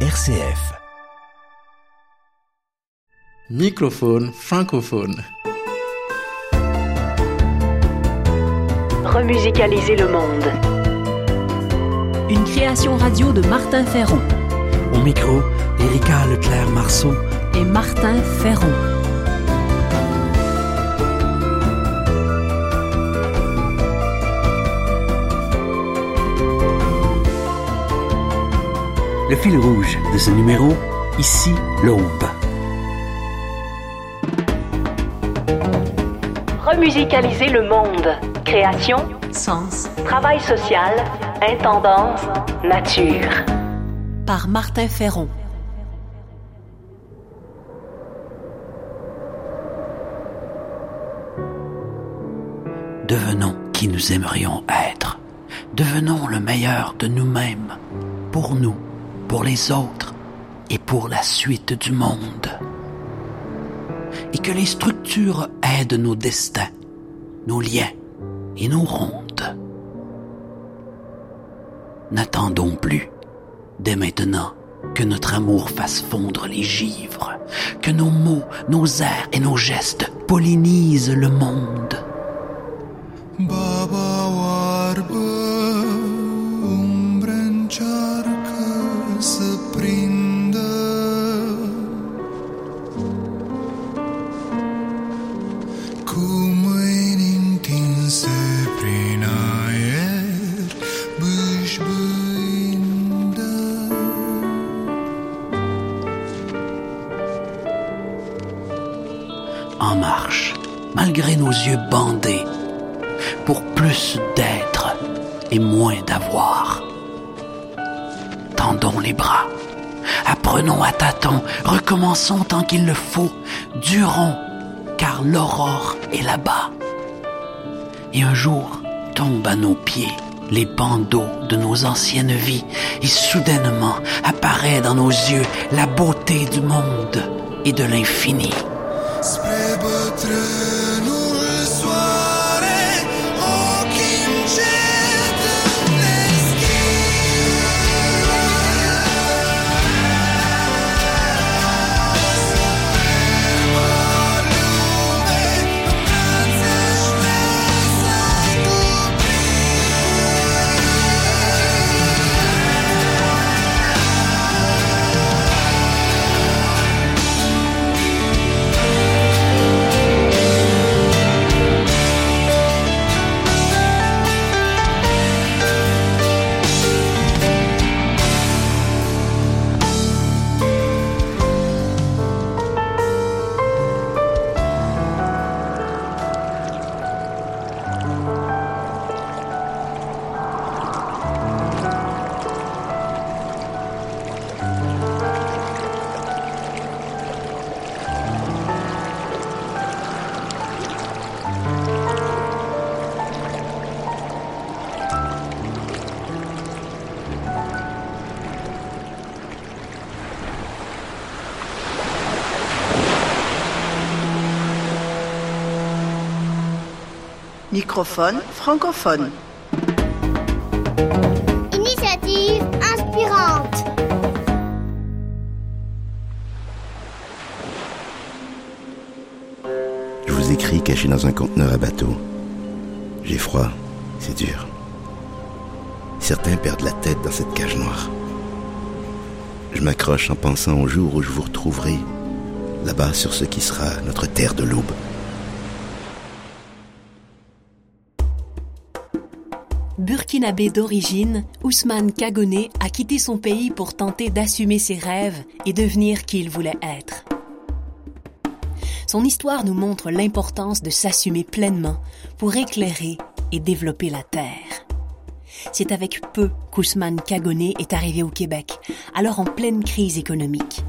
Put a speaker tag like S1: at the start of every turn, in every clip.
S1: RCF.
S2: Microphone francophone.
S3: Remusicaliser le monde.
S4: Une création radio de Martin Ferron
S1: Au micro, Erika Leclerc-Marceau.
S4: et Martin Ferron.
S1: Le fil rouge de ce numéro, ici l'aube.
S3: Remusicaliser le monde. Création,
S4: Sens
S3: travail social, intendance, nature.
S4: par Martin Ferron.
S1: Devenons qui nous aimerions être. Devenons le meilleur de nous-mêmes. Pour nous, pour les autres et pour la suite du monde. Et que les structures aident nos destins, nos liens et nos rondes. N'attendons plus, dès maintenant, que notre amour fasse fondre les givres, que nos mots, nos airs et nos gestes pollinisent le monde. Nos yeux bandés, pour plus d'être et moins d'avoir. Tendons les bras, apprenons à tâtons, recommençons tant qu'il le faut, durons, car l'aurore est là-bas. Et un jour tombent à nos pieds les bandeaux de nos anciennes vies, et soudainement apparaît dans nos yeux la beauté du monde et de l'infini.
S5: Microphone francophone.
S6: Initiative inspirante.
S7: Je vous écris caché dans un conteneur à bateau. J'ai froid, c'est dur. Certains perdent la tête dans cette cage noire. Je m'accroche en pensant au jour où je vous retrouverai, là-bas sur ce qui sera notre terre de l'aube.
S4: Burkinabé d'origine, Ousmane Kagone a quitté son pays pour tenter d'assumer ses rêves et devenir qui il voulait être. Son histoire nous montre l'importance de s'assumer pleinement pour éclairer et développer la terre. C'est avec peu qu'Ousmane Kagone est arrivé au Québec, alors en pleine crise économique.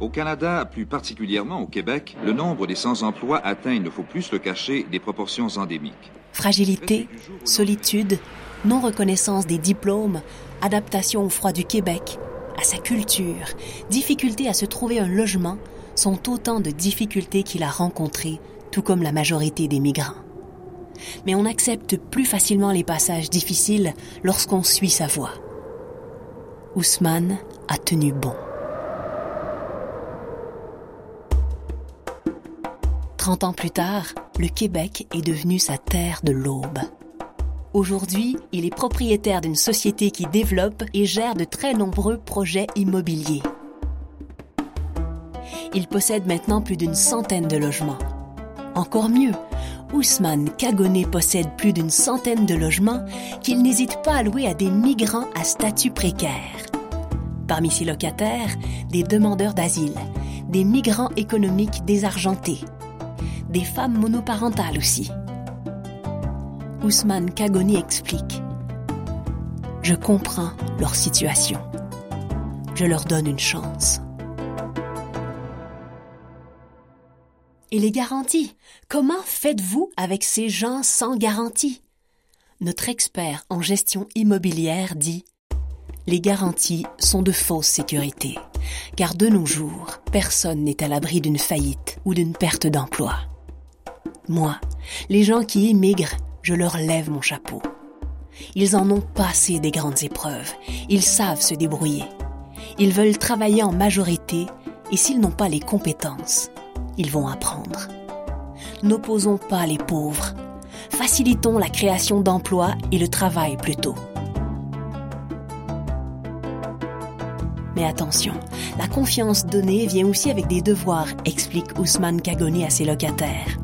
S8: Au Canada, plus particulièrement au Québec, le nombre des sans-emploi atteint, il ne faut plus le cacher, des proportions endémiques.
S4: Fragilité, solitude, non-reconnaissance des diplômes, adaptation au froid du Québec, à sa culture, difficulté à se trouver un logement sont autant de difficultés qu'il a rencontrées, tout comme la majorité des migrants. Mais on accepte plus facilement les passages difficiles lorsqu'on suit sa voie. Ousmane a tenu bon. 30 ans plus tard, le Québec est devenu sa terre de l'aube. Aujourd'hui, il est propriétaire d'une société qui développe et gère de très nombreux projets immobiliers. Il possède maintenant plus d'une centaine de logements. Encore mieux, Ousmane Kagoné possède plus d'une centaine de logements qu'il n'hésite pas à louer à des migrants à statut précaire. Parmi ses locataires, des demandeurs d'asile, des migrants économiques désargentés, des femmes monoparentales aussi. Ousmane Kagoni explique Je comprends leur situation. Je leur donne une chance. Et les garanties Comment faites-vous avec ces gens sans garantie? Notre expert en gestion immobilière dit Les garanties sont de fausses sécurités, car de nos jours, personne n'est à l'abri d'une faillite ou d'une perte d'emploi. Moi, les gens qui immigrent, je leur lève mon chapeau. Ils en ont passé des grandes épreuves, ils savent se débrouiller. Ils veulent travailler en majorité et s'ils n'ont pas les compétences, ils vont apprendre. N'opposons pas les pauvres. Facilitons la création d'emplois et le travail plutôt. Mais attention, la confiance donnée vient aussi avec des devoirs, explique Ousmane Kagoni à ses locataires.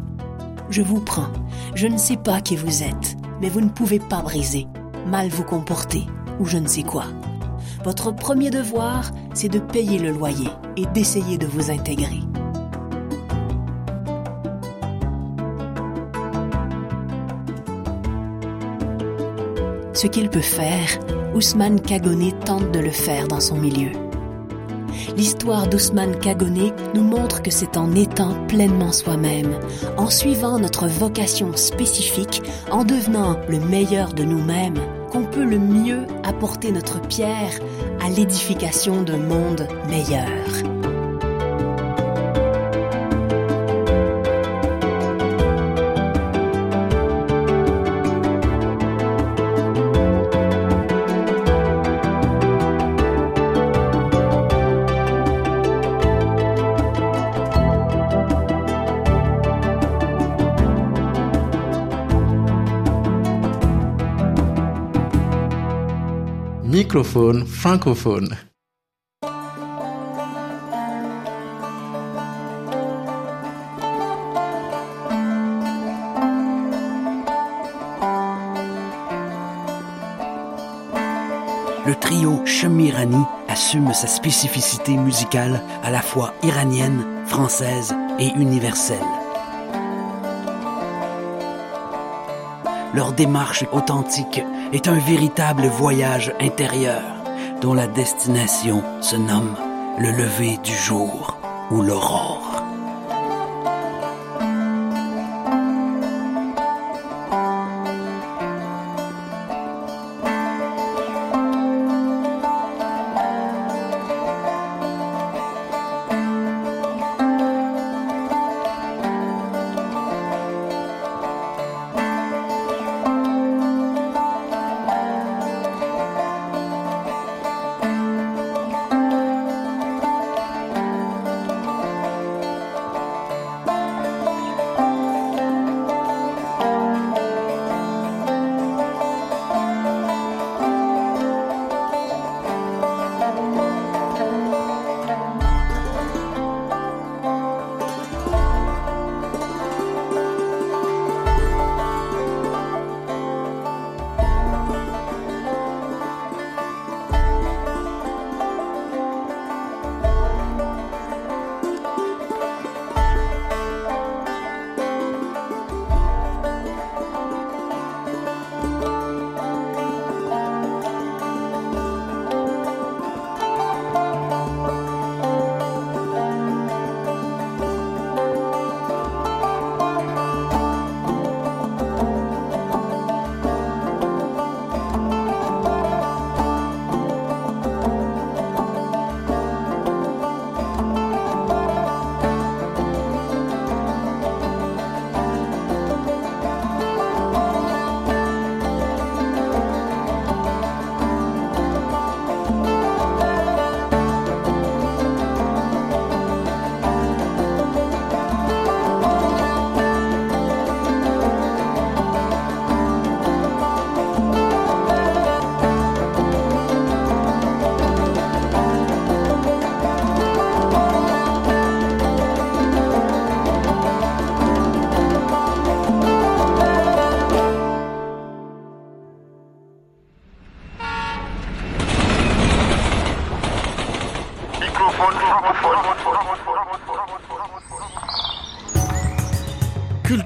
S4: Je vous prends, je ne sais pas qui vous êtes, mais vous ne pouvez pas briser, mal vous comporter ou je ne sais quoi. Votre premier devoir, c'est de payer le loyer et d'essayer de vous intégrer. Ce qu'il peut faire, Ousmane Kagoné tente de le faire dans son milieu. L'histoire d'Ousmane Kagoné nous montre que c'est en étant pleinement soi-même, en suivant notre vocation spécifique, en devenant le meilleur de nous-mêmes, qu'on peut le mieux apporter notre pierre à l'édification d'un monde meilleur.
S2: Francophone.
S1: Le trio Chemirani assume sa spécificité musicale à la fois iranienne, française et universelle. Leur démarche authentique est un véritable voyage intérieur dont la destination se nomme le lever du jour ou l'aurore.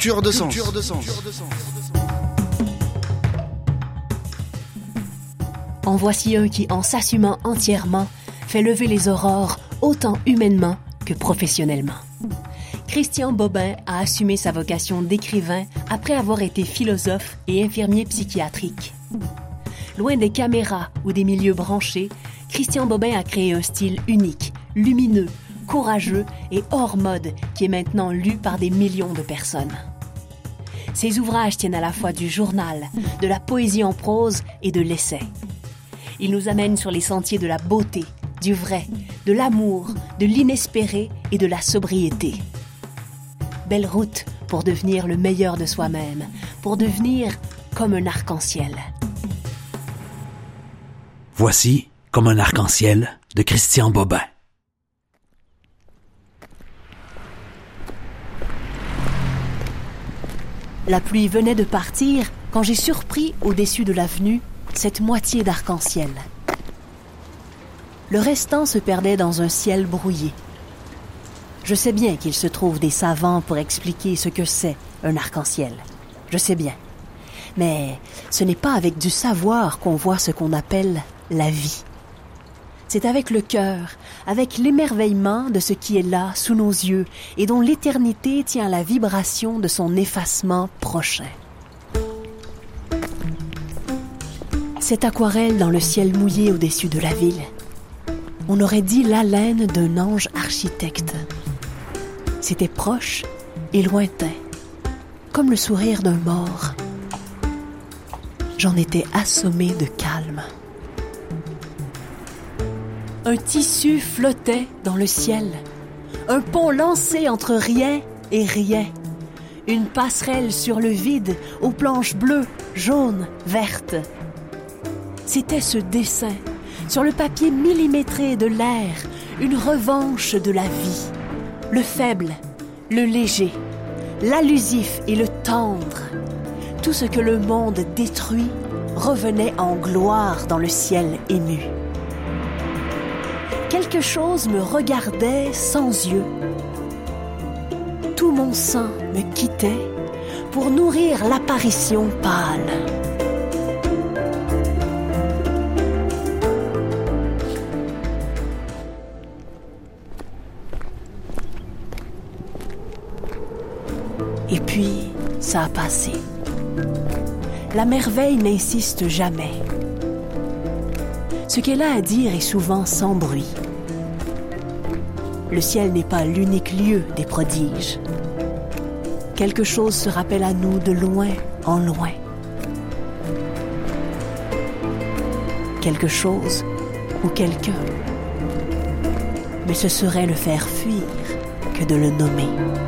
S5: Culture de sens.
S4: En voici un qui, en s'assumant entièrement, fait lever les aurores autant humainement que professionnellement. Christian Bobin a assumé sa vocation d'écrivain après avoir été philosophe et infirmier psychiatrique. Loin des caméras ou des milieux branchés, Christian Bobin a créé un style unique, lumineux, courageux et hors mode qui est maintenant lu par des millions de personnes. Ses ouvrages tiennent à la fois du journal, de la poésie en prose et de l'essai. Il nous amène sur les sentiers de la beauté, du vrai, de l'amour, de l'inespéré et de la sobriété. Belle route pour devenir le meilleur de soi-même, pour devenir comme un arc-en-ciel.
S1: Voici Comme un arc-en-ciel de Christian Bobin.
S4: La pluie venait de partir quand j'ai surpris au-dessus de l'avenue cette moitié d'arc-en-ciel. Le restant se perdait dans un ciel brouillé. Je sais bien qu'il se trouve des savants pour expliquer ce que c'est un arc-en-ciel. Je sais bien. Mais ce n'est pas avec du savoir qu'on voit ce qu'on appelle la vie. C'est avec le cœur, avec l'émerveillement de ce qui est là sous nos yeux et dont l'éternité tient la vibration de son effacement prochain. Cette aquarelle dans le ciel mouillé au-dessus de la ville. On aurait dit l'haleine d'un ange architecte. C'était proche et lointain, comme le sourire d'un mort. J'en étais assommé de calme. Un tissu flottait dans le ciel, un pont lancé entre rien et rien, une passerelle sur le vide aux planches bleues, jaunes, vertes. C'était ce dessin, sur le papier millimétré de l'air, une revanche de la vie. Le faible, le léger, l'allusif et le tendre. Tout ce que le monde détruit revenait en gloire dans le ciel ému. Quelque chose me regardait sans yeux. Tout mon sang me quittait pour nourrir l'apparition pâle. Et puis, ça a passé. La merveille n'insiste jamais. Ce qu'elle a à dire est souvent sans bruit. Le ciel n'est pas l'unique lieu des prodiges. Quelque chose se rappelle à nous de loin en loin. Quelque chose ou quelqu'un. Mais ce serait le faire fuir que de le nommer.